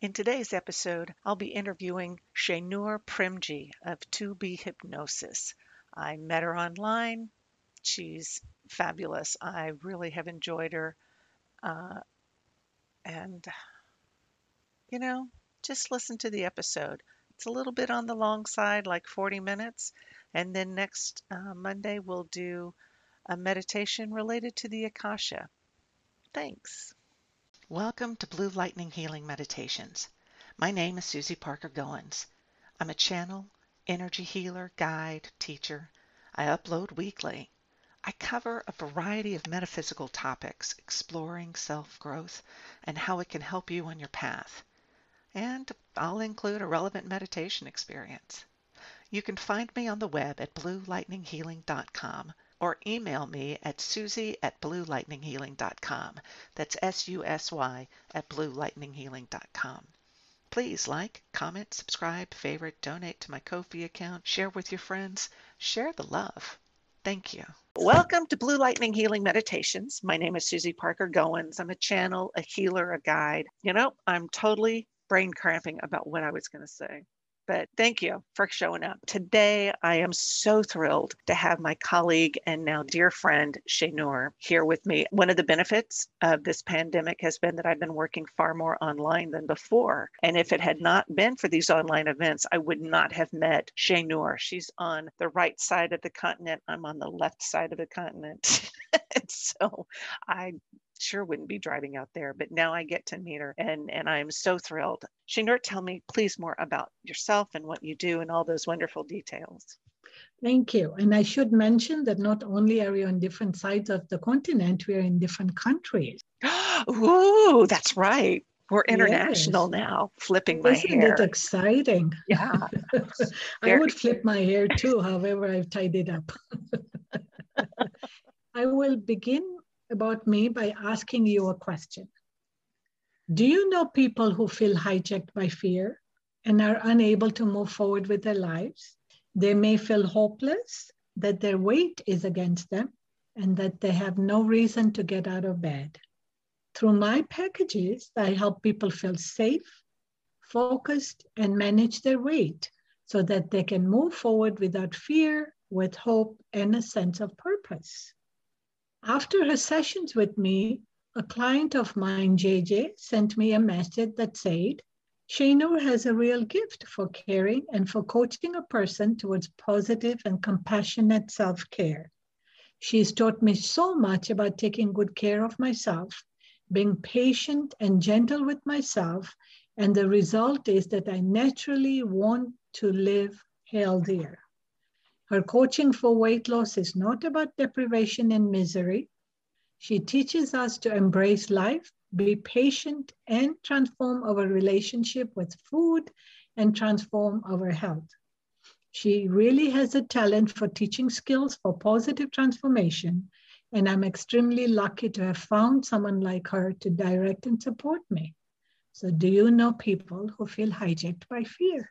In today's episode, I'll be interviewing Sainoor Premji of 2B Hypnosis. I met her online. She's fabulous. I really have enjoyed her. Uh, and, you know, just listen to the episode. It's a little bit on the long side, like 40 minutes. And then next uh, Monday, we'll do a meditation related to the Akasha. Thanks. Welcome to Blue Lightning Healing Meditations. My name is Susy Parker Goins. I'm a channel, energy healer, guide, teacher. I upload weekly. I cover a variety of metaphysical topics, exploring self growth and how it can help you on your path. And I'll include a relevant meditation experience. You can find me on the web at bluelightninghealing.com or email me at susie at bluelightninghealing.com. That's S-U-S-Y at bluelightninghealing.com. Please like, comment, subscribe, favorite, donate to my Ko-fi account, share with your friends, share the love. Thank you. Welcome to Blue Lightning Healing Meditations. My name is Susy Parker Goins. I'm a channel, a healer, a guide. You know, I'm totally brain cramping about what I was going to say but thank you for showing up. Today, I am so thrilled to have my colleague and now dear friend, Sainoor, here with me. One of the benefits of this pandemic has been that I've been working far more online than before. And if it had not been for these online events, I would not have met Sainoor. She's on the right side of the continent. I'm on the left side of the continent. so I sure wouldn't be driving out there, but now I get to meet her and, and I'm so thrilled. Sainoor, tell me please more about yourself and what you do and all those wonderful details. Thank you. And I should mention that not only are we on different sides of the continent, we are in different countries. Ooh, that's right. We're international yes. now, flipping my Isn't hair. Isn't it exciting? Yeah. I would flip my hair too, however, I've tied it up. I will begin about me by asking you a question. Do you know people who feel hijacked by fear and are unable to move forward with their lives? They may feel hopeless, that their weight is against them, and that they have no reason to get out of bed. Through my packages, I help people feel safe, focused, and manage their weight so that they can move forward without fear, with hope, and a sense of purpose. After her sessions with me, a client of mine, JJ, sent me a message that said, Sainoor has a real gift for caring and for coaching a person towards positive and compassionate self care. She's taught me so much about taking good care of myself, being patient and gentle with myself, and the result is that I naturally want to live healthier. Her coaching for weight loss is not about deprivation and misery. She teaches us to embrace life, be patient, and transform our relationship with food and transform our health. She really has a talent for teaching skills for positive transformation, and I'm extremely lucky to have found someone like her to direct and support me. So, do you know people who feel hijacked by fear?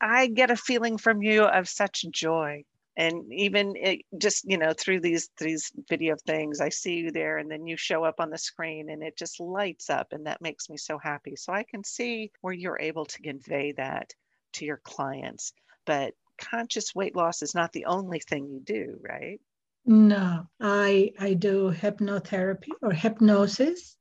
I get a feeling from you of such joy. And even it, just you know through these these video things, I see you there, and then you show up on the screen, and it just lights up, and that makes me so happy. So I can see where you're able to convey that to your clients. But conscious weight loss is not the only thing you do, right? No, I I do hypnotherapy or hypnosis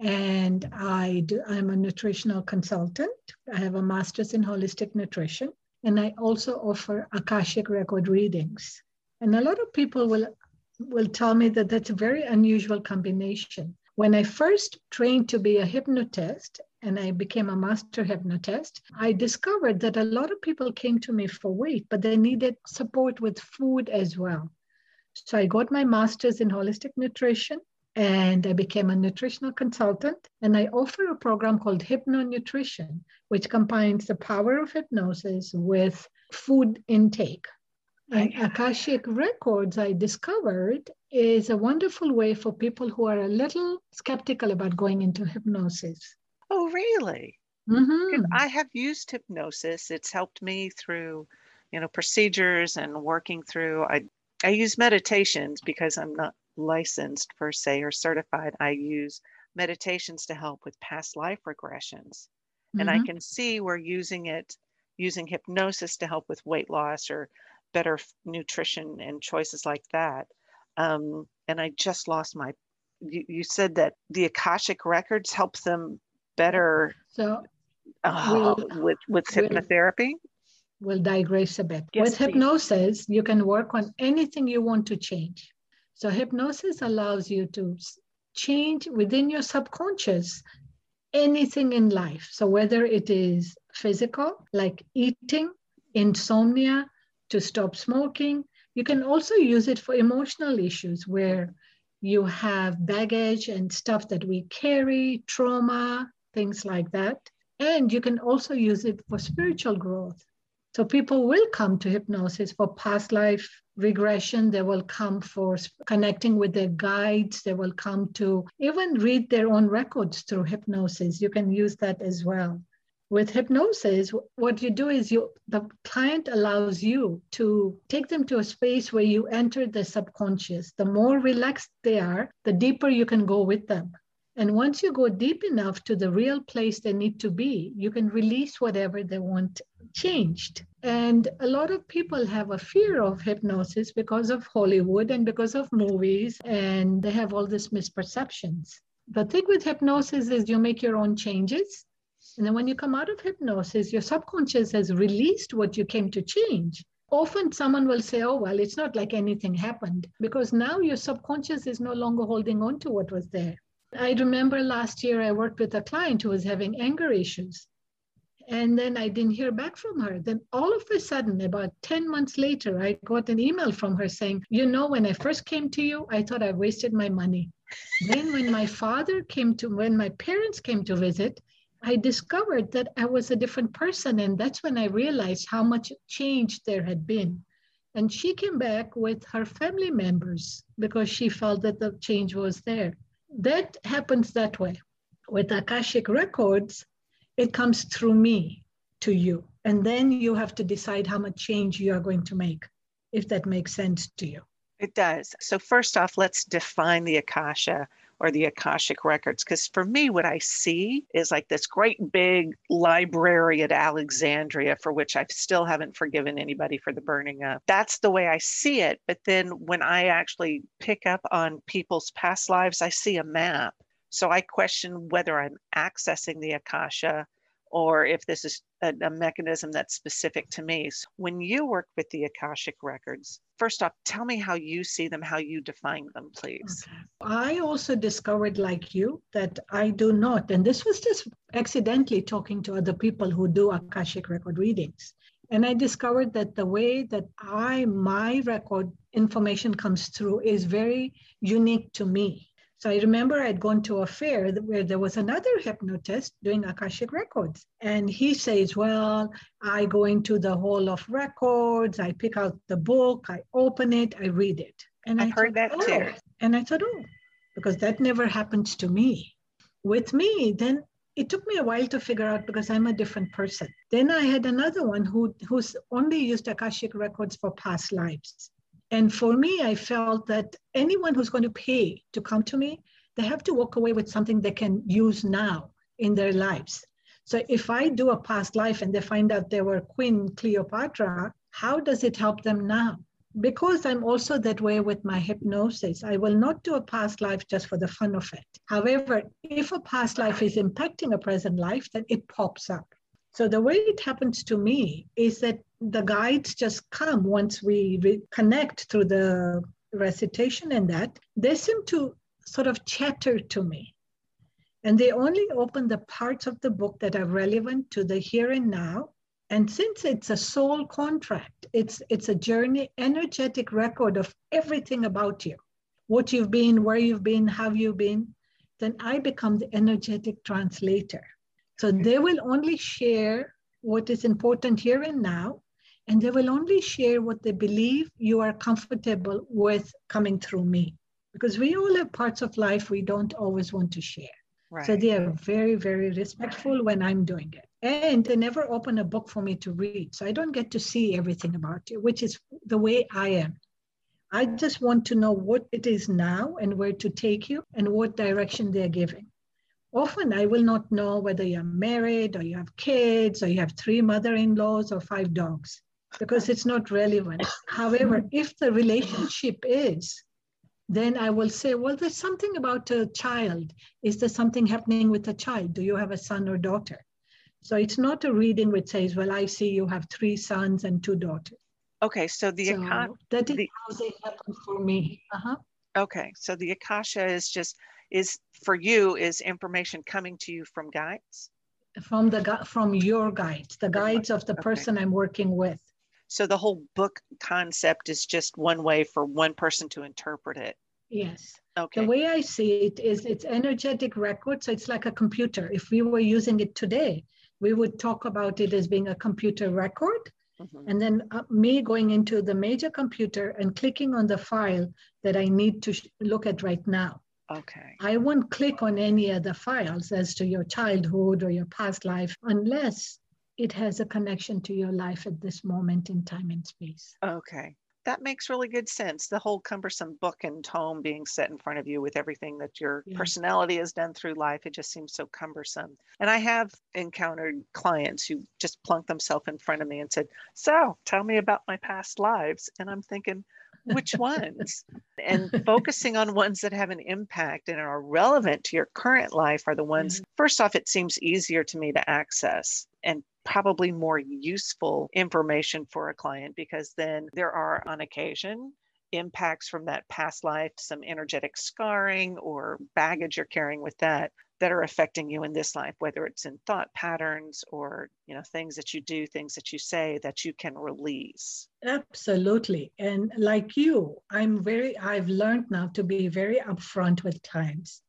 and I do, I'm a nutritional consultant. I have a master's in holistic nutrition, and I also offer Akashic record readings. And a lot of people will will tell me that that's a very unusual combination. When I first trained to be a hypnotist and I became a master hypnotist, I discovered that a lot of people came to me for weight, but they needed support with food as well. So I got my master's in holistic nutrition and I became a nutritional consultant. And I offer a program called Hypno Nutrition, which combines the power of hypnosis with food intake. And Akashic Records, I discovered, is a wonderful way for people who are a little skeptical about going into hypnosis. Oh, really? Mm-hmm. I have used hypnosis. It's helped me through, you know, procedures and working through. I I use meditations because I'm not licensed per se or certified, I use meditations to help with past life regressions. And I Mhm. can see we're using it, using hypnosis to help with weight loss or better nutrition and choices like that. Um, and I just lost my, you, you said that the Akashic records help them better So uh, We'll- with, with we'll- hypnotherapy. we'll digress a bit. Yes, With please. hypnosis, you can work on anything you want to change. So hypnosis allows you to change within your subconscious anything in life. So whether it is physical, like eating, insomnia, to stop smoking, you can also use it for emotional issues where you have baggage and stuff that we carry, trauma, things like that. And you can also use it for spiritual growth. So people will come to hypnosis for past life regression. They will come for connecting with their guides. They will come to even read their own records through hypnosis. You can use that as well. With hypnosis, what you do is you the client allows you to take them to a space where you enter the subconscious. The more relaxed they are, the deeper you can go with them. And once you go deep enough to the real place they need to be, you can release whatever they want changed. And a lot of people have a fear of hypnosis because of Hollywood and because of movies, and they have all these misperceptions. The thing with hypnosis is you make your own changes. And then when you come out of hypnosis, your subconscious has released what you came to change. Often someone will say, Oh, well, it's not like anything happened because now your subconscious is no longer holding on to what was there. I remember last year I worked with a client who was having anger issues. And then I didn't hear back from her. Then all of a sudden, about 10 months later, I got an email from her saying, You know, when I first came to you, I thought I wasted my money. then when my father came to, when my parents came to visit, I discovered that I was a different person. And that's when I realized how much change there had been. And she came back with her family members because she felt that the change was there. That happens that way. With Akashic records, it comes through me to you. And then you have to decide how much change you are going to make, if that makes sense to you. It does. So first off, let's define the Akasha or the Akashic records. Because for me, what I see is like this great big library at Alexandria, for which I still haven't forgiven anybody for the burning up. That's the way I see it. But then when I actually pick up on people's past lives, I see a map. So I question whether I'm accessing the Akasha or if this is a, a, mechanism that's specific to me. So when you work with the Akashic records, first off, tell me how you see them, how you define them, please. I also discovered, like you, that I do not, and this was just accidentally talking to other people who do Akashic record readings. And I discovered that the way that I, my record information comes through is very unique to me. So I remember I'd gone to a fair where there was another hypnotist doing Akashic records. And he says, Well, I go into the hall of records, I pick out the book, I open it, I read it. And I've I heard thought, that oh. too. "Oh." And I thought, Oh, because that never happens to me. With me, then it took me a while to figure out because I'm a different person. Then I had another one who who's only used Akashic records for past lives. And for me, I felt that anyone who's going to pay to come to me, they have to walk away with something they can use now in their lives. So if I do a past life and they find out they were Queen Cleopatra, how does it help them now? Because I'm also that way with my hypnosis, I will not do a past life just for the fun of it. However, if a past life is impacting a present life, then it pops up. So the way it happens to me is that the guides just come once we re- connect through the recitation and that, they seem to sort of chatter to me. And they only open the parts of the book that are relevant to the here and now. And since it's a soul contract, it's, it's a journey, energetic record of everything about you what you've been, where you've been, how you've been, then I become the energetic translator. So they will only share what is important here and now, and they will only share what they believe you are comfortable with coming through me. Because we all have parts of life we don't always want to share. Right. So they are very, very respectful when I'm doing it. And they never open a book for me to read. So I don't get to see everything about you, which is the way I am. I just want to know what it is now and where to take you and what direction they're giving. often I will not know whether you're married or you have kids or you have three mother in laws or five dogs because it's not relevant. However, if the relationship is, then I will say, well, there's something about a child. Is there something happening with a child? Do you have a son or daughter? So it's not a reading which says, well, I see you have three sons and two daughters. Okay, so the So Akasha, that is the- how they happen for me. Uh-huh. okay, so the Akasha is just is for you is information coming to you from guides. From the from your guides, the guides of the okay. person I'm working with. So the whole book concept is just one way for one person to interpret it. Yes. Okay. The way I see it is it's energetic record. So it's like a computer. If we were using it today, we would talk about it as being a computer record. Mhm. And then uh, me going into the major computer and clicking on the file that I need to sh- look at right now. Okay. I won't click on any other files as to your childhood or your past life unless it has a connection to your life at this moment in time and space. Okay. That makes really good sense. The whole cumbersome book and tome being set in front of you with everything that your Yeah. personality has done through life, it just seems so cumbersome. And I have encountered clients who just plunk themselves in front of me and said, So tell me about my past lives. And I'm thinking, which ones? and focusing on ones that have an impact and are relevant to your current life are the ones, mm-hmm. first off, it seems easier to me to access and probably more useful information for a client because then there are on occasion impacts from that past life, some energetic scarring or baggage you're carrying with that that are affecting you in this life, whether it's in thought patterns or you know things that you do, things that you say that you can release. Absolutely. And like you, I'm very, I've learned now to be very upfront with clients.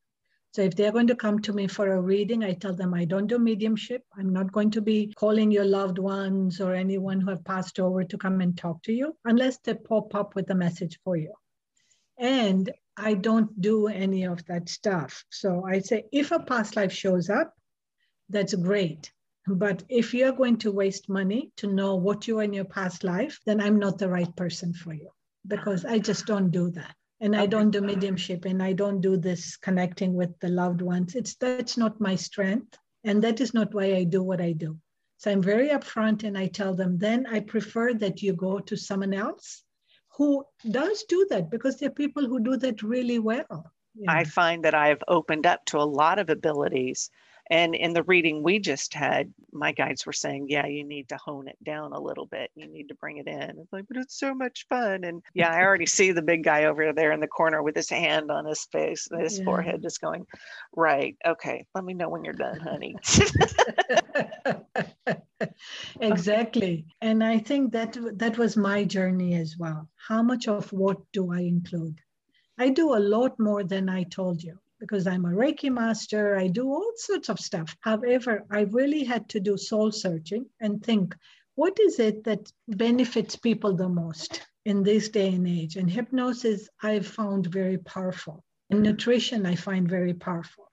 So if they're going to come to me for a reading, I tell them I don't do mediumship. I'm not going to be calling your loved ones or anyone who have passed over to come and talk to you unless they pop up with a message for you. And I don't do any of that stuff. So I say if a past life shows up, that's great. But if you're going to waste money to know what you are in your past life, then I'm not the right person for you because I just don't do that. And I don't do mediumship and I don't do this connecting with the loved ones. It's that's not my strength. And that is not why I do what I do. So I'm very upfront and I tell them, then I prefer that you go to someone else who does do that because there are people who do that really well. you I find that I've opened up to a lot of abilities. And in the reading we just had, my guides were saying, yeah, you need to hone it down a little bit. You need to bring it in. It's like, but it's so much fun. And yeah, I already see the big guy over there in the corner with his hand on his face, his Yeah. forehead, just going, right. Okay. Let me know when you're done, honey. exactly and i think that that was my journey as well how much of what do i include i do a lot more than i told you because i'm a reiki master i do all sorts of stuff. However i really had to do soul searching and think what is it that benefits people the most in this day and age? And hypnosis i've found very powerful. And nutrition i find very powerful.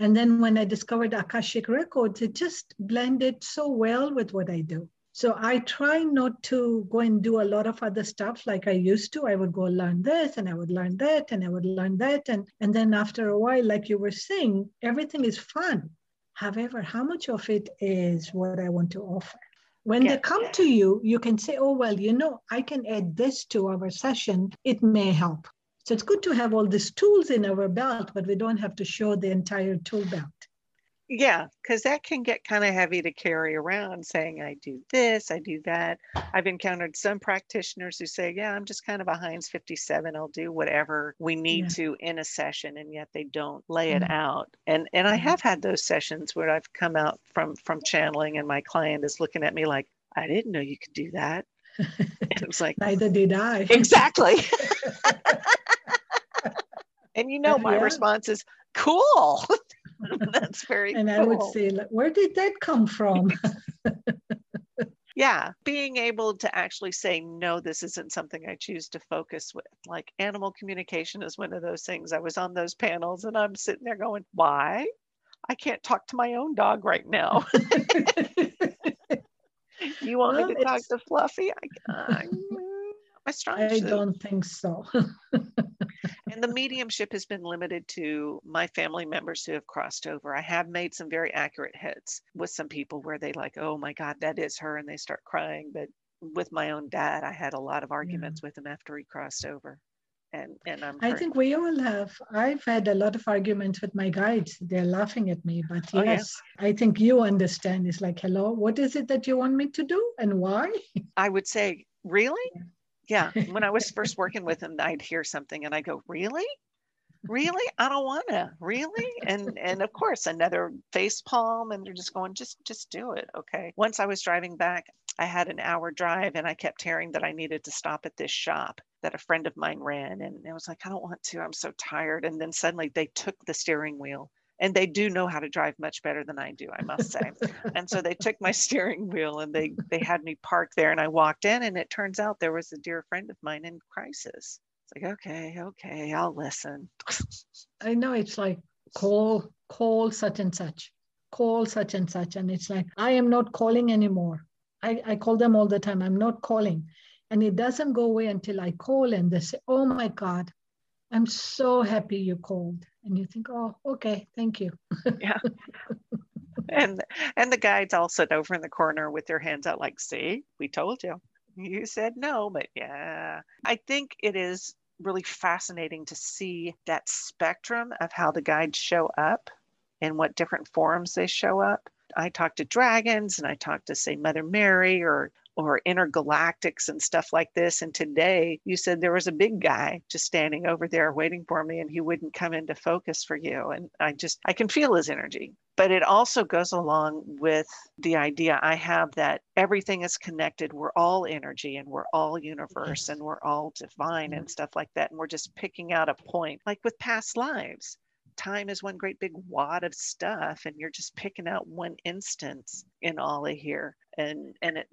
And then when I discovered Akashic Records, it just blended so well with what I do. So I try not to go and do a lot of other stuff like I used to. I would go learn this and I would learn that and I would learn that. And, and then after a while, like you were saying, everything is fun. However, how much of it is what I want to offer? When Yeah. they come to you, you can say, oh, well, you know, I can add this to our session. It may help. So it's good to have all these tools in our belt, but we don't have to show the entire tool belt. Yeah, because that can get kind of heavy to carry around saying, I do this, I do that. I've encountered some practitioners who say, Yeah, I'm just kind of a Heinz 57. I'll do whatever we need Yeah. to in a session, and yet they don't lay it Mhm. out. And and I Mhm. have had those sessions where I've come out from from channeling and my client is looking at me like, I didn't know you could do that. And it was like, Neither did I. exactly. and you know, my yeah. response is cool. That's very And cool. I would say, where did that come from? yeah being able to actually say no this isn't something i choose to focus with. Like animal communication is one of those things. I was on those panels and i'm sitting there going why? I can't talk to my own dog right now. You want Well, me to talk to fluffy? I, I my strong I suit. don't think so. and the mediumship has been limited to my family members who have crossed over. I have made some very accurate hits with some people where they like, oh my God, that is her, and they start crying. But with my own dad, I had a lot of arguments yeah. with him after he crossed over. And, and I'm I think we all have. I've had a lot of arguments with my guides. They're laughing at me, but oh, yes, yeah. I think you understand. It's like, hello, what is it that you want me to do and why? I would say, really? Yeah. When I was first working with him, I'd hear something and I go, really? really? I don't want to really? And and of course another face palm and they're just going just just do it. Okay. Once i was driving back i had an hour drive and i kept hearing that i needed to stop at this shop that a friend of mine ran and i was like i don't want to. I'm so tired. And then suddenly they took the steering wheel and they do know how to drive much better than I do, I must say. and so they took my steering wheel and they they had me park there, and I walked in, and it turns out there was a dear friend of mine in crisis. It's like, okay, okay, I'll listen. I know it's like call call such and such, call such and such, and it's like I am not calling anymore. I, I call them all the time. I'm not calling. And it doesn't go away until I call and they say, Oh my God, I'm so happy you called and you think, oh, okay, thank you. yeah. And and the guides all sit over in the corner with their hands out, like, see, we told you. You said no, but yeah. I think it is really fascinating to see that spectrum of how the guides show up and what different forms they show up. I talk to dragons and I talk to, say, Mother Mary or or intergalactics and stuff like this. And today you said there was a big guy just standing over there waiting for me and he wouldn't come into focus for you. And I just, I can feel his energy. But it also goes along with the idea I have that everything is connected. We're all energy and we're all universe and we're all divine mm-hmm. and stuff like that. And we're just picking out a point, like with past lives time is one great big wad of stuff and you're just picking out one instance in all of here and and it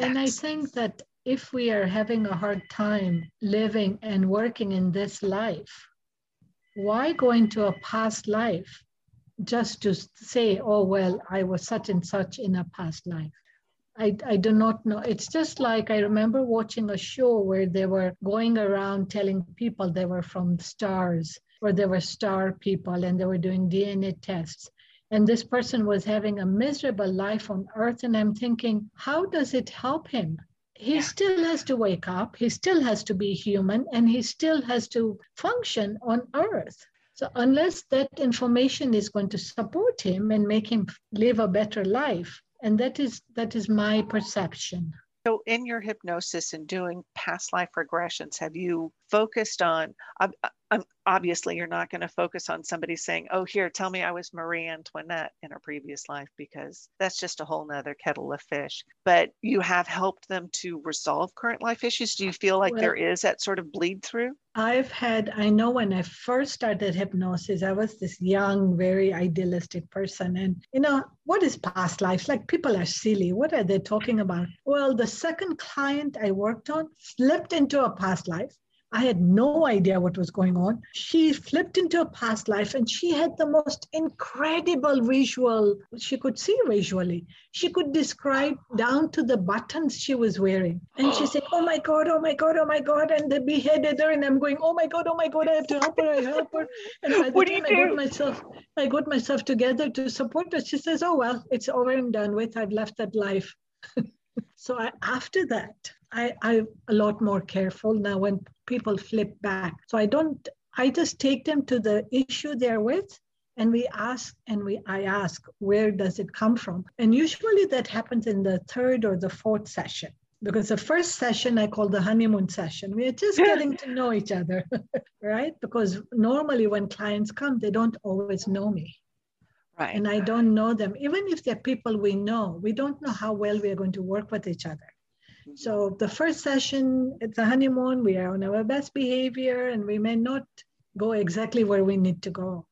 and I think that if we are having a hard time living and working in this life, why go into a past life just to say, oh, well, I was such and such in a past life? I, I do not know. It's just like I remember watching a show where they were going around telling people they were from stars or they were star people and they were doing DNA tests and this person was having a miserable life on earth and i'm thinking how does it help him he yeah. still has to wake up he still has to be human and he still has to function on earth so unless that information is going to support him and make him live a better life and that is that is my perception so, in your hypnosis and doing past life regressions, have you focused on? Uh, Um, obviously, you're not going to focus on somebody saying, "Oh, here, tell me I was Marie Antoinette in a previous life," because that's just a whole nother kettle of fish. But you have helped them to resolve current life issues. Do you feel like well, there is that sort of bleed through? I've had. I know when I first started hypnosis, I was this young, very idealistic person, and you know what is past lives? Like people are silly. What are they talking about? Well, the second client I worked on slipped into a past life I had no idea what was going on. She flipped into a past life and she had the most incredible visual. She could see visually. She could describe down to the buttons she was wearing. And she said, Oh my God, oh my God, oh my God. And they beheaded her. And I'm going, Oh my God, oh my God, I have to help her, I help her. And by the what time I got myself, I got myself together to support her. She says, Oh well, it's over and done with. I've left that life. so I, after that, I, I'm a lot more careful now when people flip back. So I don't, I just take them to the issue they're with and we ask and we I ask where does it come from? And usually that happens in the third or the fourth session. Because the first session I call the honeymoon session. We are just getting to know each other, right? Because normally when clients come, they don't always know me. Right. And I don't know them. Even if they're people we know, we don't know how well we are going to work with each other. So the first session, it's a honeymoon. We are on our best behavior and we may not go exactly where we need to go.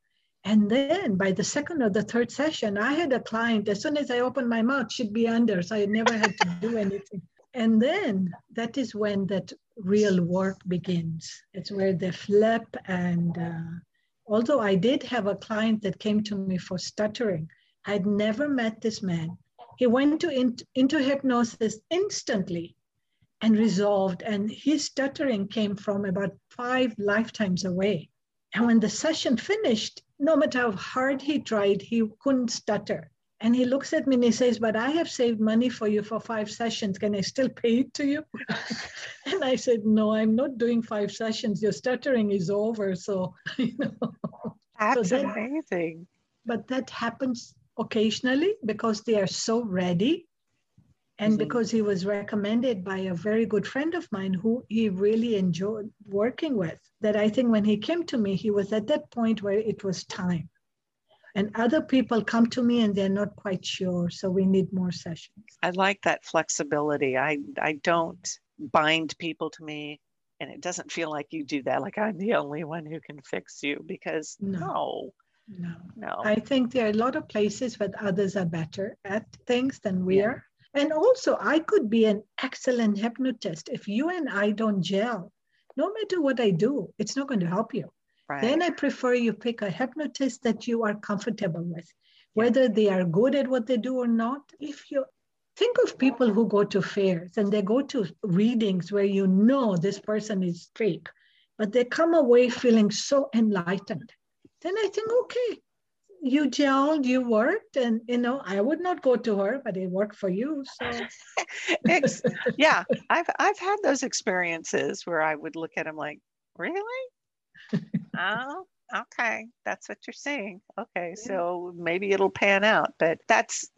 And then by the second or the third session, I had a client, as soon as I opened my mouth, she'd be under. So I never had to do anything. And then that is when that real work begins. It's where they flip. And uh, although I did have a client that came to me for stuttering, I'd never met this man. He went to in, into hypnosis instantly. and resolved. And his stuttering came from about five lifetimes away. And when the session finished, no matter how hard he tried, he couldn't stutter. And he looks at me and he says, But I have saved money for you for five sessions. Can I still pay it to you? and I said, No, I'm not doing five sessions. Your stuttering is over. So, you know. That's so that, amazing. But that happens occasionally because they are so ready. And mm-hmm. because he was recommended by a very good friend of mine who he really enjoyed working with, that I think when he came to me, he was at that point where it was time and other people come to me and they're not quite sure so we need more sessions i like that flexibility i i don't bind people to me and it doesn't feel like you do that like i'm the only one who can fix you because no no no, no. i think there are a lot of places where others are better at things than we yeah. are and also i could be an excellent hypnotist if you and i don't gel no matter what i do it's not going to help you Right. Then I prefer you pick a hypnotist that you are comfortable with, whether they are good at what they do or not. If you think of people who go to fairs and they go to readings where you know this person is fake, but they come away feeling so enlightened, then I think, okay, you gelled, you worked, and you know, I would not go to her, but it worked for you. So yeah, I've I've had those experiences where I would look at them like, really? oh, okay. That's what you're saying. Okay. Yeah. So maybe it'll pan out. But that's,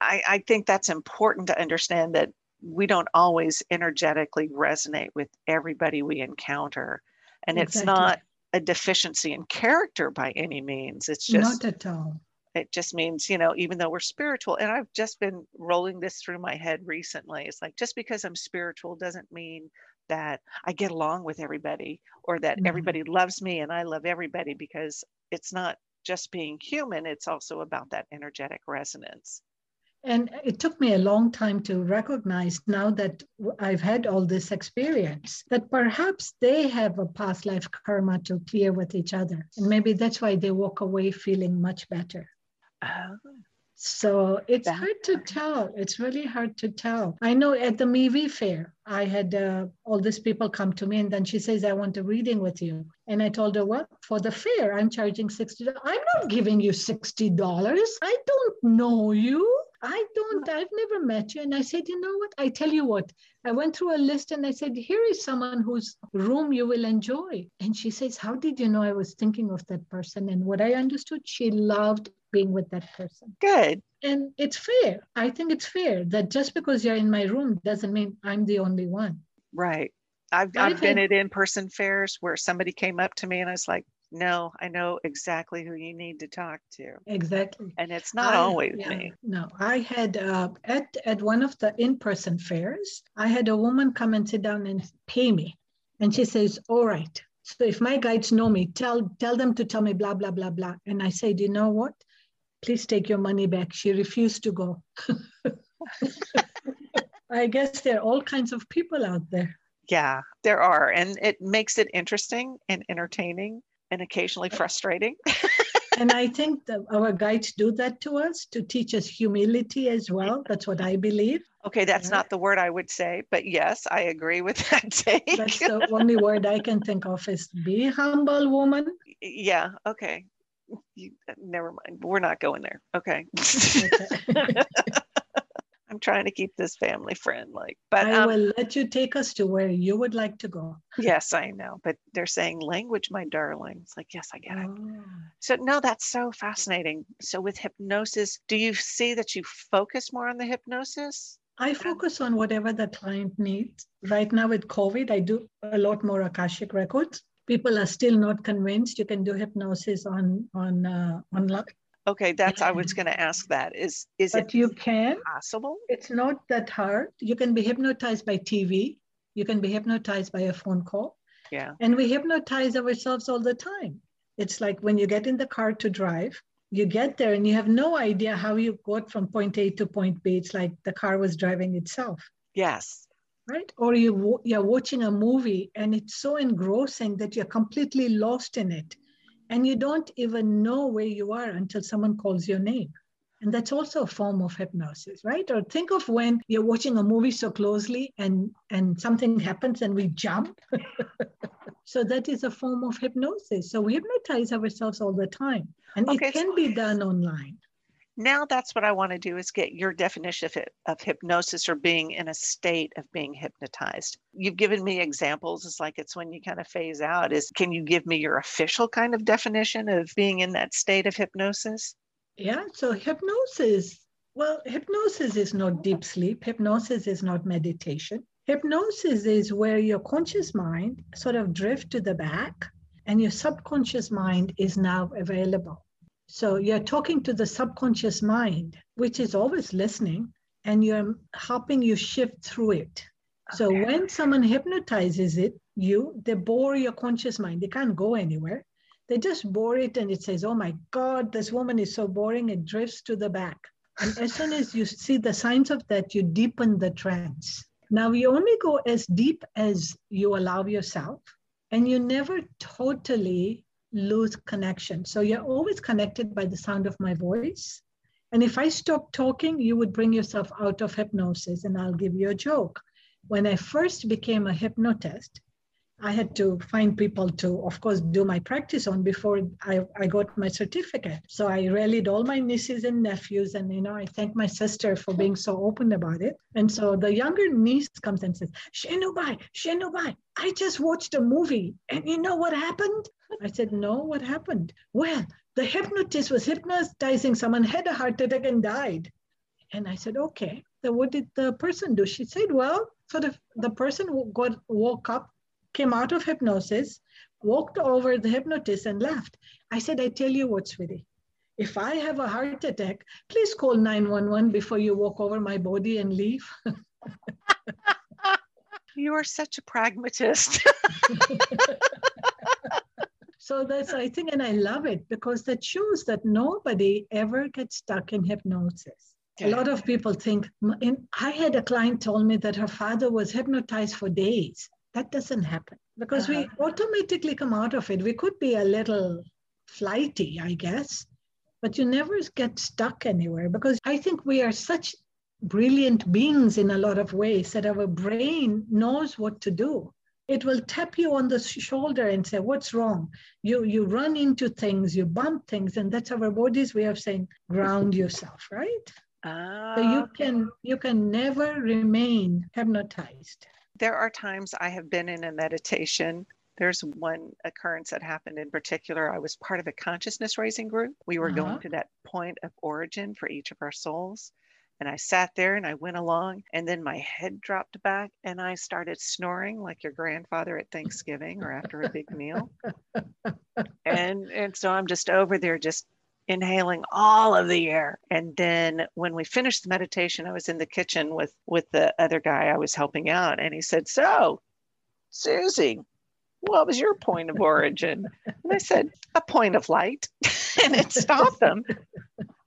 I, I think that's important to understand that we don't always energetically resonate with everybody we encounter. And exactly. it's not a deficiency in character by any means. It's just not at all. It just means, you know, even though we're spiritual, and I've just been rolling this through my head recently. It's like just because I'm spiritual doesn't mean that I get along with everybody or that mm-hmm. everybody loves me and I love everybody because it's not just being human, it's also about that energetic resonance. And it took me a long time to recognize now that I've had all this experience that perhaps they have a past life karma to clear with each other. And maybe that's why they walk away feeling much better. Oh. So it's hard to tell. It's really hard to tell. I know at the MeWe fair, I had uh, all these people come to me and then she says, I want a reading with you. And I told her, what? For the fair, I'm charging $60. I'm not giving you $60. I don't know you. I don't, I've never met you. And I said, you know what? I tell you what, I went through a list and I said, here is someone whose room you will enjoy. And she says, how did you know I was thinking of that person? And what I understood, she loved being with that person. Good. And it's fair. I think it's fair that just because you're in my room doesn't mean I'm the only one. Right. I've, I've been at in person fairs where somebody came up to me and I was like, no, I know exactly who you need to talk to. Exactly. And it's not I, always yeah, me. No, I had uh, at, at one of the in person fairs, I had a woman come and sit down and pay me. And she says, All right. So if my guides know me, tell tell them to tell me blah blah blah blah. And I said, you know what? Please take your money back. She refused to go. I guess there are all kinds of people out there. Yeah, there are. And it makes it interesting and entertaining and occasionally frustrating. and I think that our guides do that to us to teach us humility as well. That's what I believe. Okay, that's yeah. not the word I would say, but yes, I agree with that take. That's the only word I can think of is be humble, woman. Yeah, okay. You, uh, never mind. We're not going there. Okay. okay. I'm trying to keep this family friendly. But I um, will let you take us to where you would like to go. Yes, I know. But they're saying language, my darling. It's like, yes, I get it. Oh. So no, that's so fascinating. So with hypnosis, do you see that you focus more on the hypnosis? I focus on whatever the client needs. Right now with COVID, I do a lot more Akashic records. People are still not convinced you can do hypnosis on on uh, online Okay, that's I was going to ask that. Is is but it you can possible? It's not that hard. You can be hypnotized by TV. You can be hypnotized by a phone call. Yeah. And we hypnotize ourselves all the time. It's like when you get in the car to drive, you get there and you have no idea how you got from point A to point B. It's like the car was driving itself. Yes. Right? Or you you're watching a movie and it's so engrossing that you're completely lost in it and you don't even know where you are until someone calls your name And that's also a form of hypnosis, right? Or think of when you're watching a movie so closely and, and something happens and we jump. so that is a form of hypnosis. So we hypnotize ourselves all the time. And okay. it can be done online now that's what I want to do is get your definition of, of hypnosis or being in a state of being hypnotized. You've given me examples. It's like it's when you kind of phase out. Is can you give me your official kind of definition of being in that state of hypnosis? Yeah. So hypnosis. Well, hypnosis is not deep sleep. Hypnosis is not meditation. Hypnosis is where your conscious mind sort of drift to the back and your subconscious mind is now available. So you're talking to the subconscious mind, which is always listening, and you're helping you shift through it. Okay. So when someone hypnotizes it, you, they bore your conscious mind. They can't go anywhere. They just bore it and it says, Oh my God, this woman is so boring. It drifts to the back. And as soon as you see the signs of that, you deepen the trance. Now you only go as deep as you allow yourself, and you never totally lose connection. So you're always connected by the sound of my voice. And if I stop talking, you would bring yourself out of hypnosis. And I'll give you a joke. When I first became a hypnotist, I had to find people to, of course, do my practice on before I, I got my certificate. So I rallied all my nieces and nephews, and you know, I thank my sister for being so open about it. And so the younger niece comes and says, Shenubai, Shenubai, I just watched a movie, and you know what happened? I said, No, what happened? Well, the hypnotist was hypnotizing someone, had a heart attack, and died. And I said, Okay. So what did the person do? She said, Well, sort of the person got woke up came out of hypnosis, walked over the hypnotist and left. I said, I tell you what, sweetie, if I have a heart attack, please call 911 before you walk over my body and leave. you are such a pragmatist. so that's, I think, and I love it because that shows that nobody ever gets stuck in hypnosis. A lot of people think, I had a client told me that her father was hypnotized for days. That doesn't happen because uh-huh. we automatically come out of it. We could be a little flighty, I guess, but you never get stuck anywhere because I think we are such brilliant beings in a lot of ways that our brain knows what to do. It will tap you on the shoulder and say, What's wrong? You, you run into things, you bump things, and that's our body's way of saying, Ground yourself, right? Uh, so you can you can never remain hypnotized there are times I have been in a meditation. There's one occurrence that happened in particular. I was part of a consciousness raising group. We were uh-huh. going to that point of origin for each of our souls. And I sat there and I went along, and then my head dropped back and I started snoring like your grandfather at Thanksgiving or after a big meal. and and so I'm just over there just inhaling all of the air. And then when we finished the meditation, I was in the kitchen with with the other guy I was helping out, and he said, "So, Susy, what was your point of origin?" And I said, "A point of light," and it stopped them.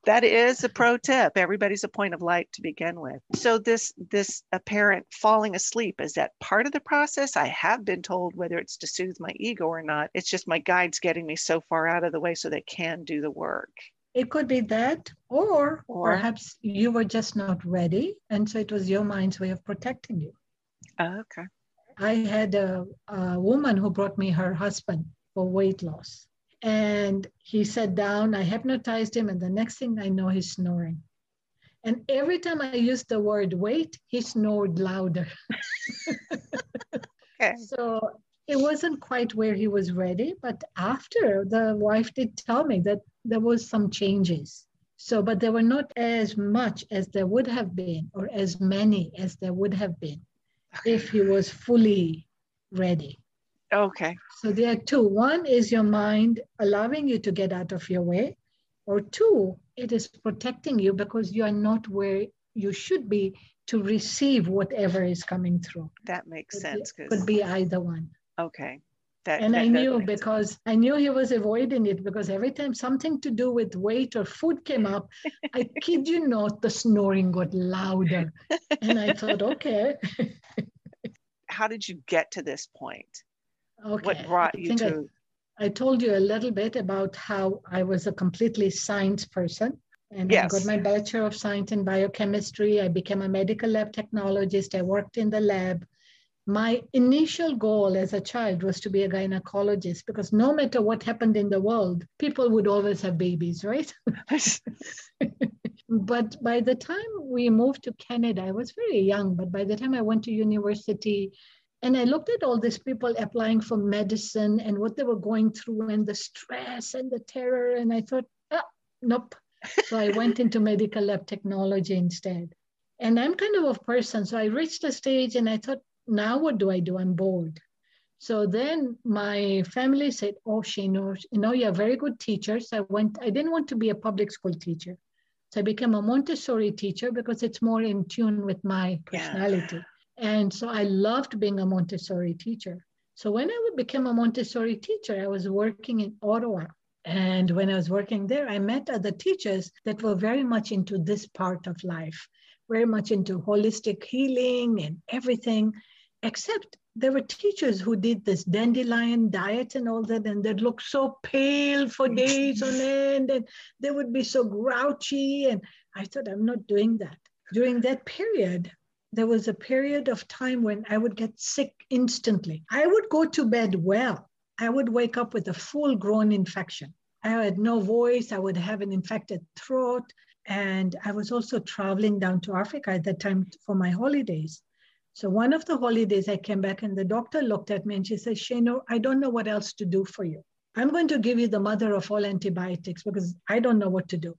That is a pro tip. Everybody's a point of light to begin with. So this this apparent falling asleep is that part of the process? I have been told whether it's to soothe my ego or not. It's just my guides getting me so far out of the way so they can do the work. It could be that, or, or perhaps you were just not ready, and so it was your mind's way of protecting you. Ah, okay. I had a, a woman who brought me her husband for weight loss and he sat down, I hypnotized him, and the next thing I know, he's snoring. And every time I used the word wait, he snored louder. okay. So it wasn't quite where he was ready, but after the wife did tell me that there was some changes. So, but there were not as much as there would have been, or as many as there would have been if he was fully ready. Okay. So there are two. One is your mind allowing you to get out of your way, or two, it is protecting you because you are not where you should be to receive whatever is coming through. That makes sense. It could be either one. Okay. That, and that, I knew because sense. I knew he was avoiding it because every time something to do with weight or food came up, I kid you not, the snoring got louder. And I thought, okay. How did you get to this point? Okay. What brought you to? I, I told you a little bit about how I was a completely science person. And Yes. I got my Bachelor of Science in Biochemistry. I became a medical lab technologist. I worked in the lab. My initial goal as a child was to be a gynecologist because no matter what happened in the world, people would always have babies, right? but by the time we moved to Canada, I was very young, but by the time I went to university, and I looked at all these people applying for medicine and what they were going through and the stress and the terror, and I thought, ah, nope. So I went into medical lab technology instead. And I'm kind of a person, so I reached a stage and I thought, now what do I do? I'm bored. So then my family said, oh, Sainoor, you know, you're a very good teacher. So I went, I didn't want to be a public school teacher. So I became a Montessori teacher because it's more in tune with my Yeah. And so I loved being a Montessori teacher. So when I became a Montessori teacher, I was working in Ottawa. And when I was working there, I met other teachers that were very much into this part of life, very much into holistic healing and everything, except there were teachers who did this dandelion diet and all that, and they'd look so pale for days on end, and they would be so grouchy. And I thought, I'm not doing that. During that period, there was a period of time when I would get sick instantly. I would go to bed well. I would wake up with a full grown infection. I had no voice. I would have an infected throat. And I was also traveling down to Africa at that time for my holidays. So one of the holidays I came back and the doctor looked at me and she said, Sainoor, I don't know what else to do for you. I'm going to give you the mother of all antibiotics because I don't know what to do.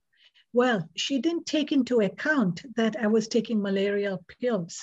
Well, she didn't take into account that I was taking malarial pills.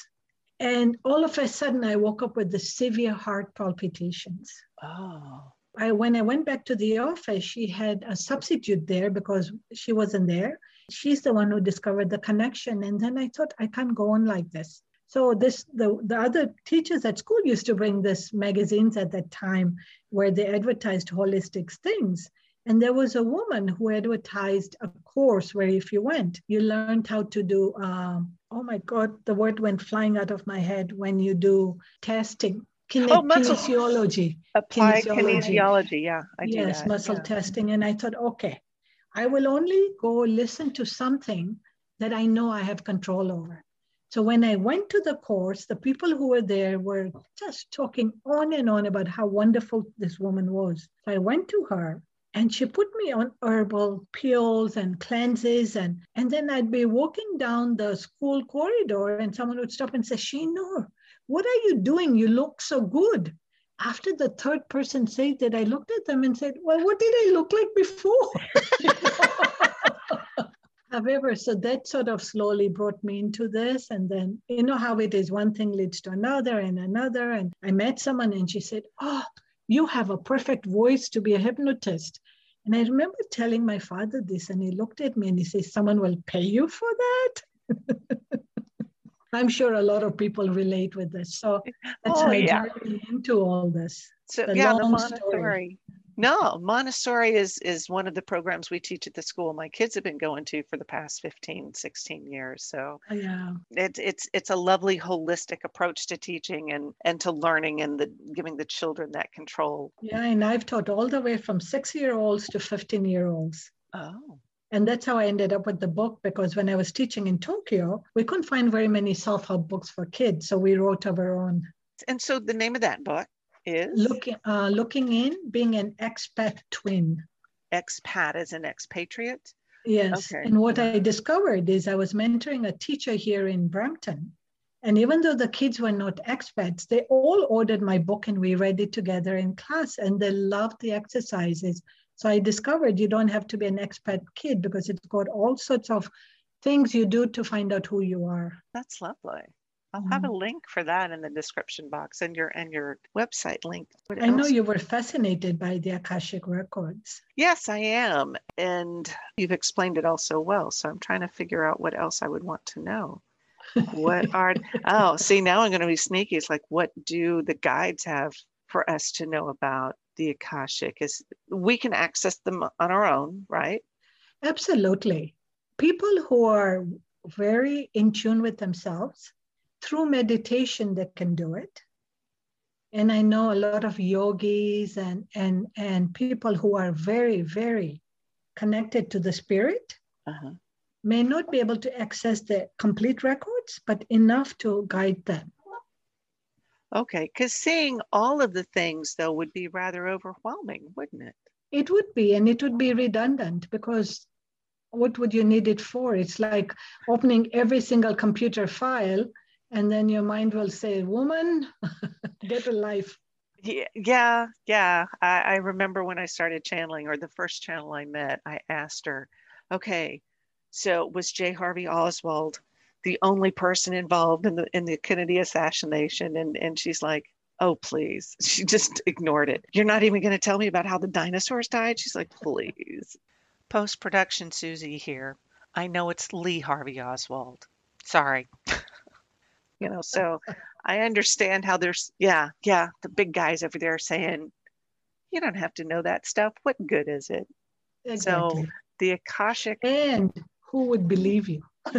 And all of a sudden, I woke up with the severe heart palpitations. Oh. I, when I went back to the office, she had a substitute there because she wasn't there. She's the one who discovered the connection. And then I thought, I can't go on like this. So this the, the other teachers at school used to bring this magazines at that time where they advertised holistic things. And there was a woman who advertised a course where if you went, you learned how to do, um, oh my God, the word went flying out of my head when you do testing, kine- Oh, muscle- kinesiology. Applied Kinesiology. kinesiology. Yeah, I do yes, that. muscle yeah. testing. And I thought, okay, I will only go listen to something that I know I have control over. So when I went to the course, the people who were there were just talking on and on about how wonderful this woman was. So I went to her and she put me on herbal pills and cleanses and and then I'd be walking down the school corridor and someone would stop and say, Sainoor, what are you doing? You look so good. After the third person said that, I looked at them and said, Well, what did I look like before? However, so that sort of slowly brought me into this. And then, you know how it is one thing leads to another and another. And I met someone and she said, Oh, you have a perfect voice to be a hypnotist. And I remember telling my father this, and he looked at me and he says, Someone will pay you for that? I'm sure a lot of people relate with this. So that's Oh, yeah. into all this. So The yeah, the long story. No, Montessori is is one of the programs we teach at the school my kids have been going to for the past 15, 16 years. So oh, Yeah. it's it's it's a lovely holistic approach to teaching and and to learning and the giving the children that control. Yeah. And I've taught all the way from six year olds to 15 year olds. Oh. And that's how I ended up with the book because when I was teaching in Tokyo, we couldn't find very many self help books for kids. So we wrote our own. And so the name of that book is Looking, uh, looking in, being an expat tween. Expat as an expatriate. Yes. Okay. And what I discovered is I was mentoring a teacher here in Brampton. And even though the kids were not expats, they all ordered my book and we read it together in class and they loved the exercises. So I discovered you don't have to be an expat kid because it's got all sorts of things you do to find out who you are. That's lovely. I'll have a mm-hmm. link for that in the description box and your and your website link. What I know you were fascinated by the Akashic records. Yes, I am. And you've explained it all so well. So I'm trying to figure out what else I would want to know. What are, oh, see, now I'm going to be sneaky. It's like, what do the guides have for us to know about the Akashic? Is we can access them on our own, right? Absolutely. People who are very in tune with themselves, through meditation, that can do it. And I know a lot of yogis and, and, and people who are very, very connected to the spirit. Uh-huh. may not be able to access the complete records, but enough to guide them. Okay, because seeing all of the things though would be rather overwhelming, wouldn't it? It would be, and it would be redundant because what would you need it for? It's like opening every single computer file, and then your mind will say, Woman, get a life. Yeah, yeah, yeah. I, I remember when I started channeling, or the first channel I met, I asked her, okay, so was J. Harvey Oswald the only person involved in the in the Kennedy assassination? And and she's like, oh please. She just ignored it. You're not even going to tell me about how the dinosaurs died? She's like, please. Post production Susy here. I know it's Lee Harvey Oswald. Sorry. you know, so I understand how there's, yeah, yeah, the big guys over there saying, you don't have to know that stuff. What good is it? Exactly. So the Akashic. And who would believe you?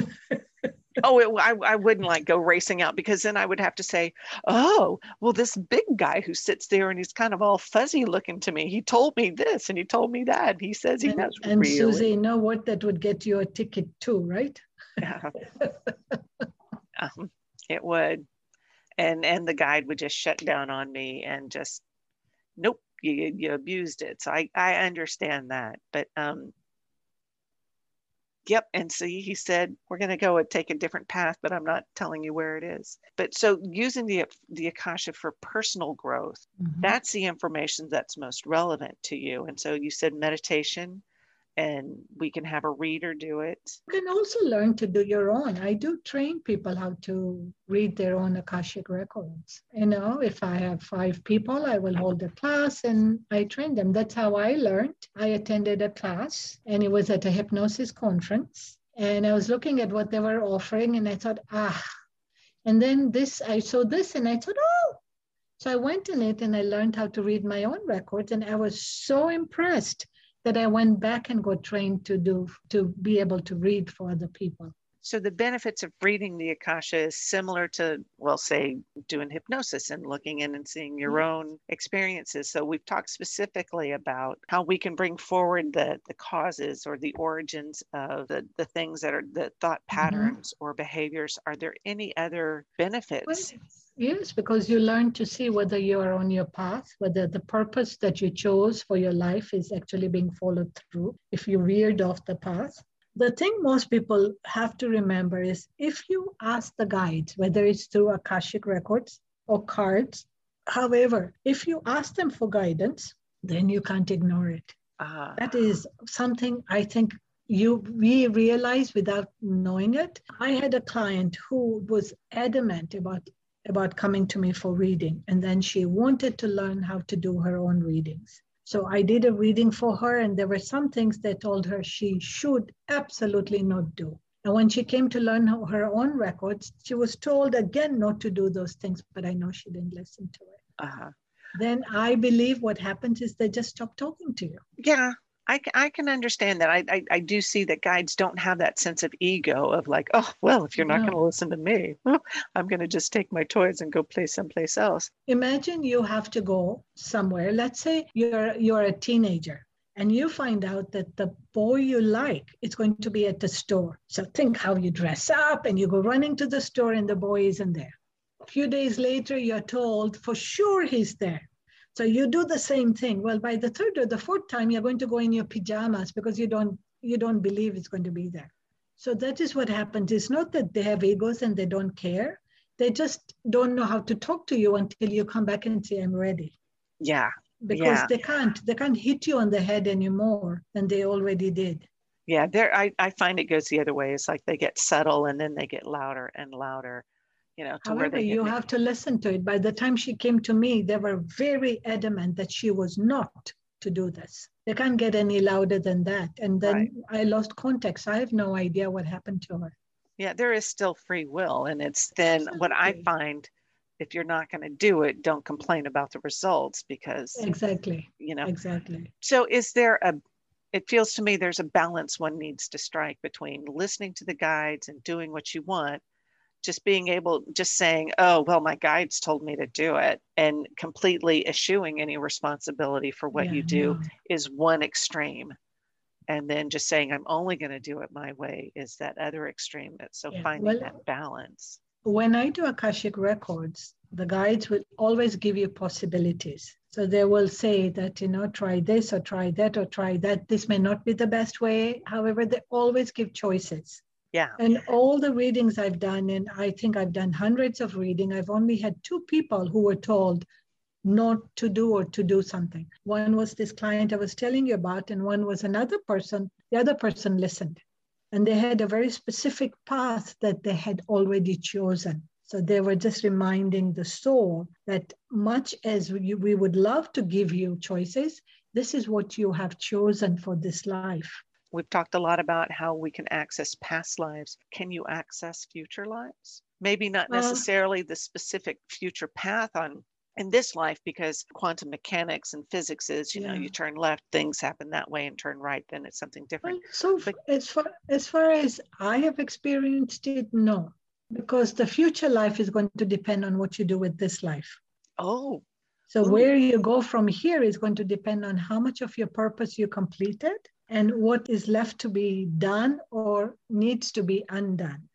oh, it, I, I wouldn't like go racing out because then I would have to say, oh, well, this big guy who sits there and he's kind of all fuzzy looking to me, he told me this and he told me that. He says he and, knows. And really. Susy, you know what? That would get you a ticket too, right? Yeah. um, it would. And and the guide would just shut down on me and just, nope, you you abused it. So I I understand that, but um, Yep. And so he said, we're going to go and take a different path, but I'm not telling you where it is. But so using the, the Akasha for personal growth, mm-hmm. that's the information that's most relevant to you. And so you said meditation, and we can have a reader do it. You can also learn to do your own. I do train people how to read their own Akashic records. You know, if I have five people, I will hold a class and I train them. That's how I learned. I attended a class and it was at a hypnosis conference. And I was looking at what they were offering and I thought, ah. And then this, I saw this and I thought, oh. So I went in it and I learned how to read my own records and I was so impressed that I went back and got trained to do to be able to read for other people. So the benefits of reading the Akasha is similar to, well, say, doing hypnosis and looking in and seeing your yes. own experiences. So we've talked specifically about how we can bring forward the, the causes or the origins of the, the things that are the thought mm-hmm. patterns mm-hmm. or behaviors. Are there any other benefits? Well, Yes, because you learn to see whether you are on your path, whether the purpose that you chose for your life is actually being followed through, if you veered off the path. The thing most people have to remember is if you ask the guides, whether it's through Akashic records or cards, however, if you ask them for guidance, then you can't ignore it. Uh, that is something I think you we realize without knowing it. I had a client who was adamant about about coming to me for reading. And then she wanted to learn how to do her own readings. So I did a reading for her, and there were some things that told her she should absolutely not do. And when she came to learn her own records, she was told again not to do those things, but I know she didn't listen to it. Uh-huh. Then I believe what happens is they just stop talking to you. Yeah, I, I can understand that. I, I, I, do see that guides don't have that sense of ego of like, oh, well, if you're not no. going to listen to me, well, I'm going to just take my toys and go play someplace else. Imagine you have to go somewhere. Let's say you're you're a teenager and you find out that the boy you like is going to be at the store. So think how you dress up and you go running to the store and the boy isn't there. A few days later, you're told for sure he's there. So you do the same thing. Well, by the third or the fourth time, you're going to go in your pajamas because you don't you don't believe it's going to be there. So that is what happens. It's not that they have egos and they don't care. They just don't know how to talk to you until you come back and say, I'm ready. Yeah. Because yeah. they can't they can't hit you on the head anymore than they already did. Yeah, there I, I find it goes the other way. It's like they get subtle and then they get louder and louder you know however you have to listen to it. By the time she came to me they were very adamant that she was not to do this. They can't get any louder than that. And then right. i lost context. I have no idea what happened to her. Yeah there is still free will. And it's then exactly. what i find if you're not going to do it don't complain about the results because exactly. you know. Exactly. So is there a it feels to me there's a balance one needs to strike between listening to the guides and doing what you want just being able just saying oh well my guides told me to do it and completely eschewing any responsibility for what yeah, you do no. is one extreme and then just saying i'm only going to do it my way is that other extreme that's so Yeah, finding well- that balance When I do Akashic records, the guides will always give you possibilities. So they will say that, you know, try this or try that or try that. This may not be the best way. However, they always give choices. Yeah And all the readings I've done, and I think I've done hundreds of reading, I've only had two people who were told not to do or to do something. One was this client I was telling you about, and one was another person. The other person listened. And they had a very specific path that they had already chosen. So they were just reminding the soul that much as we, we would love to give you choices, this is what you have chosen for this life. We've talked a lot about how we can access past lives. Can you access future lives? Maybe not Uh, necessarily the specific future path on in this life because quantum mechanics and physics is you know you turn left things happen that way and turn right then it's something different. Well, so But- as far as far as I have experienced it, no, because the future life is going to depend on what you do with this life. oh. So Ooh. where you go from here is going to depend on how much of your purpose you completed and what is left to be done or needs to be undone.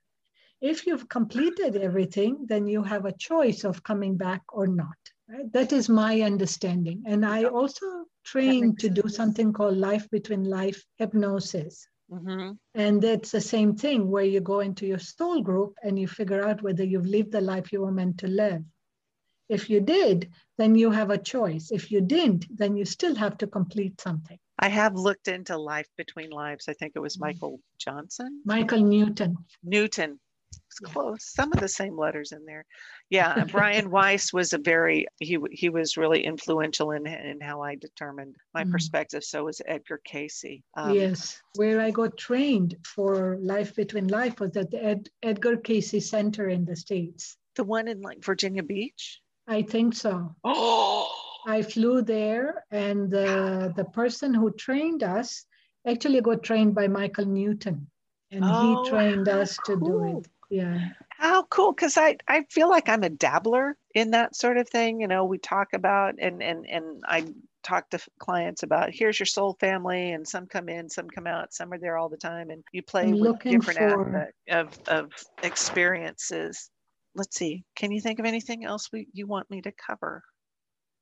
If you've completed everything, then you have a choice of coming back or not. right? That is my understanding. And I also trained to do sense. something called life between life hypnosis. hmm And it's the same thing where you go into your soul group and you figure out whether you've lived the life you were meant to live. If you did, then you have a choice. If you didn't, then you still have to complete something. I have looked into life between lives i think it was Mm. michael johnson Michael Newton. newton it's close some of the same letters in there yeah brian weiss was a very he he was really influential in in how i determined my Mhm. perspective so was edgar cayce Um, yes, where I got trained for Life Between Life was at the Ed, Edgar Cayce Center in the States. the one in like virginia beach I think so. oh I flew there, and uh, the, the person who trained us actually got trained by Michael Newton, and Oh, he trained us to do it. Yeah. How cool. Because I, I feel like I'm a dabbler in that sort of thing. You know, we talk about and and and I talk to clients about here's your soul family and some come in, some come out, some are there all the time and you play I'm with different for- aspects of, of experiences. Let's see. Can you think of anything else we, you want me to cover?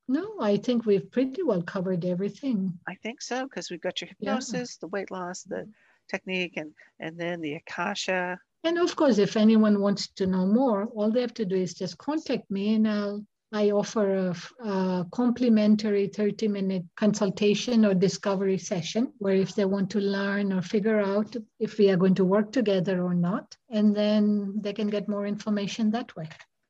No, I think we've pretty well covered everything. I think so because we've got your Yeah. hypnosis, the weight loss, the mm-hmm. technique, and and then the akasha. And of course, if anyone wants to know more, all they have to do is just contact me and I'll I offer a complimentary 30 minute consultation or discovery session where if they want to learn or figure out if we are going to work together or not, and then they can get more information that way.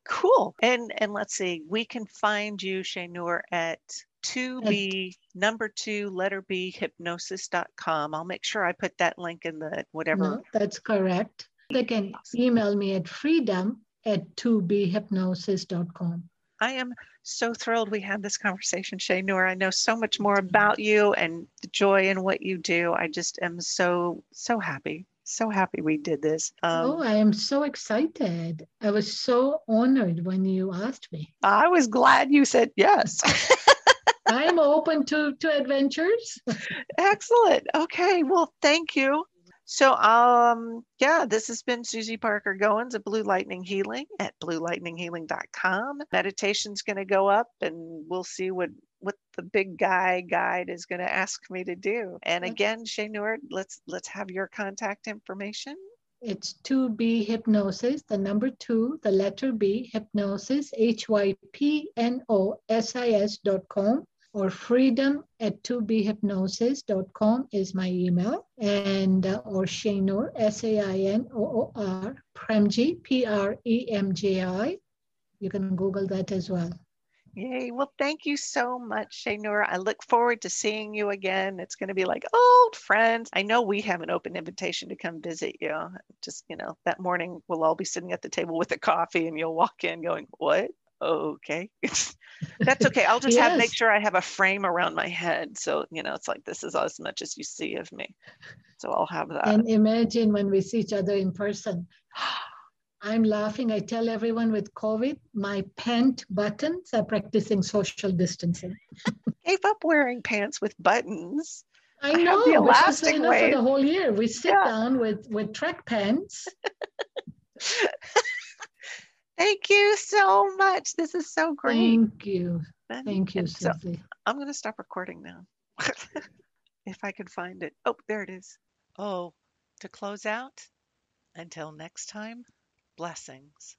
Cool. And and let's see, we can find you, Sainoor, at 2B number two letter B hypnosis.com. I'll make sure I put that link in the whatever. No, that's correct. They can email me at freedom at 2bhypnosis.com. I am so thrilled we had this conversation, Sainoor. I know so much more about you and the joy in what you do. I just am so, so happy. So happy we did this. Um, oh, I am so excited. I was so honored when you asked me. I was glad you said yes. I'm open to, to adventures. Excellent. Okay. Well, thank you. So, um, yeah, this has been Susy Parker Goins of Blue Lightning Healing at bluelightninghealing.com. Meditation's going to go up, and we'll see what what the big guy guide is going to ask me to do. And again, Sainoor, let's let's have your contact information. It's 2B hypnosis, the number two, the letter B, hypnosis, H Y P N O S I S dot com, or freedom at 2bhypnosis.com is my email. And, uh, or Sainoor, S A I N O O R, Premji, P R E M J I. You can Google that as well. Yay. Well, thank you so much, Sainoor. I look forward to seeing you again. It's going to be like old friends. I know we have an open invitation to come visit you. Just, you know, that morning we'll all be sitting at the table with a coffee and you'll walk in going, What? Okay. That's okay. I'll just have make sure I have a frame around my head. So, you know, it's like this is as much as you see of me. So I'll have that. And imagine when we see each other in person. I'm laughing. I tell everyone with COVID, my pant buttons are practicing social distancing. Gave up wearing pants with buttons. I know. the this is elastic enough for the whole year. We sit Yeah. down with with track pants. Thank you so much. This is so great. Thank you. And- Thank you, so Susy. I'm going to stop recording now. if I can find it. Oh, there it is. Oh, to close out, until next time, blessings.